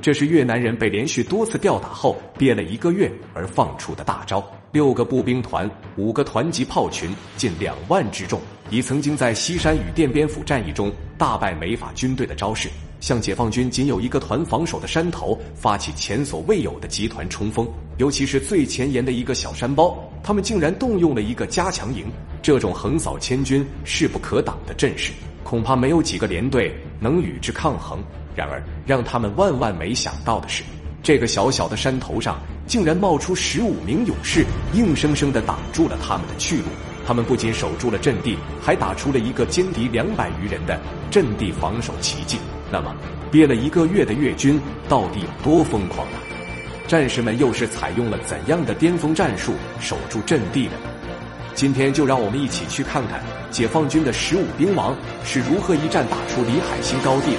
这是越南人被连续多次吊打后憋了一个月而放出的大招。六个步兵团、五个团级炮群，近两万之众，以曾经在西山与奠边府战役中大败美法军队的招式，向解放军仅有一个团防守的山头发起前所未有的集团冲锋。尤其是最前沿的一个小山包，他们竟然动用了一个加强营。这种横扫千军、势不可挡的阵势，恐怕没有几个连队能与之抗衡。然而，让他们万万没想到的是，这个小小的山头上竟然冒出十五名勇士，硬生生的挡住了他们的去路。他们不仅守住了阵地，还打出了一个歼敌两百余人的阵地防守奇迹。那么，憋了一个月的越军到底有多疯狂呢？战士们又是采用了怎样的巅峰战术守住阵地的呢？今天就让我们一起去看看解放军的十五兵王是如何一战打出李海新高地的。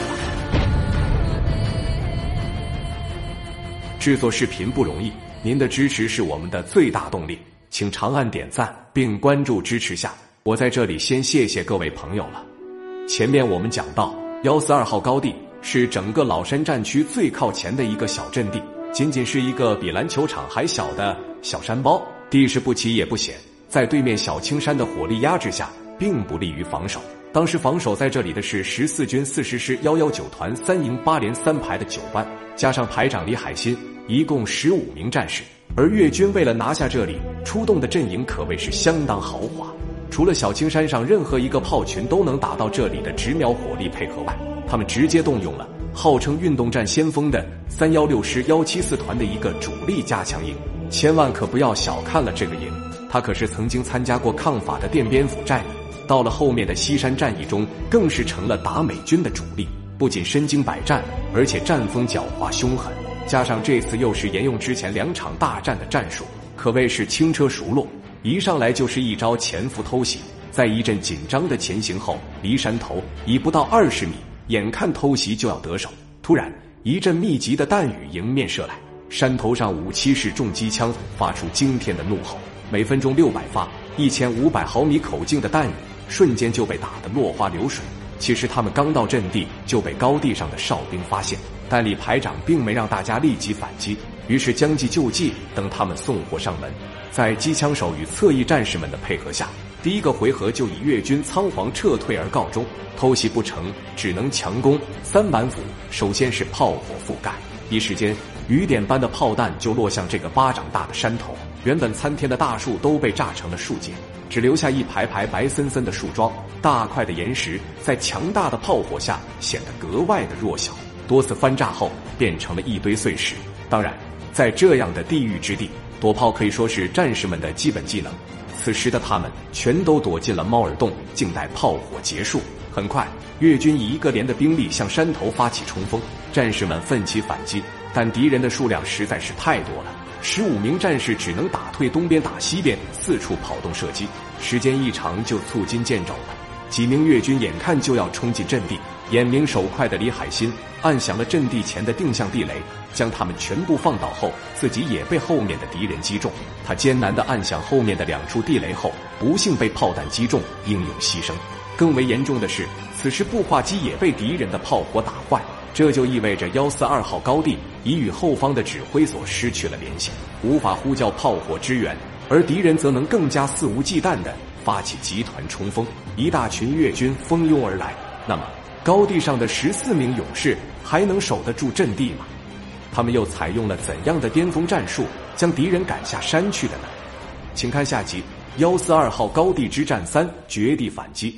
制作视频不容易，您的支持是我们的最大动力，请长按点赞并关注支持下。我在这里先谢谢各位朋友了。前面我们讲到，幺四二号高地是整个老山战区最靠前的一个小阵地，仅仅是一个比篮球场还小的小山包，地势不起也不险，在对面小青山的火力压制下，并不利于防守。当时防守在这里的是十四军四十师幺幺九团三营八连三排的九班，加上排长李海新，一共十五名战士。而越军为了拿下这里，出动的阵营可谓是相当豪华。除了小青山上任何一个炮群都能打到这里的直瞄火力配合外，他们直接动用了号称运动战先锋的三幺六师幺七四团的一个主力加强营。千万可不要小看了这个营，他可是曾经参加过抗法的奠边府战役。到了后面的西山战役中，更是成了打美军的主力。不仅身经百战，而且战风狡猾凶狠，加上这次又是沿用之前两场大战的战术，可谓是轻车熟路。一上来就是一招潜伏偷袭，在一阵紧张的前行后，离山头已不到二十米，眼看偷袭就要得手，突然一阵密集的弹雨迎面射来，山头上五七式重机枪发出惊天的怒吼，每分钟六百发，一千五百毫米口径的弹雨。瞬间就被打得落花流水。其实他们刚到阵地就被高地上的哨兵发现，但李排长并没让大家立即反击，于是将计就计，等他们送货上门，在机枪手与侧翼战士们的配合下，第一个回合就以越军仓皇撤退而告终。偷袭不成，只能强攻。三板斧首先是炮火覆盖，一时间雨点般的炮弹就落向这个巴掌大的山头，原本参天的大树都被炸成了树节。只留下一排排白森森的树桩，大块的岩石在强大的炮火下显得格外的弱小。多次翻炸后，变成了一堆碎石。当然，在这样的地狱之地，躲炮可以说是战士们的基本技能。此时的他们全都躲进了猫耳洞，静待炮火结束。很快，越军以一个连的兵力向山头发起冲锋，战士们奋起反击，但敌人的数量实在是太多了。十五名战士只能打退东边，打西边，四处跑动射击，时间一长就促进见肘了。几名越军眼看就要冲进阵地，眼明手快的李海新按响了阵地前的定向地雷，将他们全部放倒后，自己也被后面的敌人击中。他艰难地按响后面的两处地雷后，不幸被炮弹击中，英勇牺牲。更为严重的是，此时步话机也被敌人的炮火打坏。这就意味着幺四二号高地已与后方的指挥所失去了联系，无法呼叫炮火支援，而敌人则能更加肆无忌惮地发起集团冲锋，一大群越军蜂拥而来。那么，高地上的十四名勇士还能守得住阵地吗？他们又采用了怎样的巅峰战术，将敌人赶下山去的呢？请看下集《幺四二号高地之战三：绝地反击》。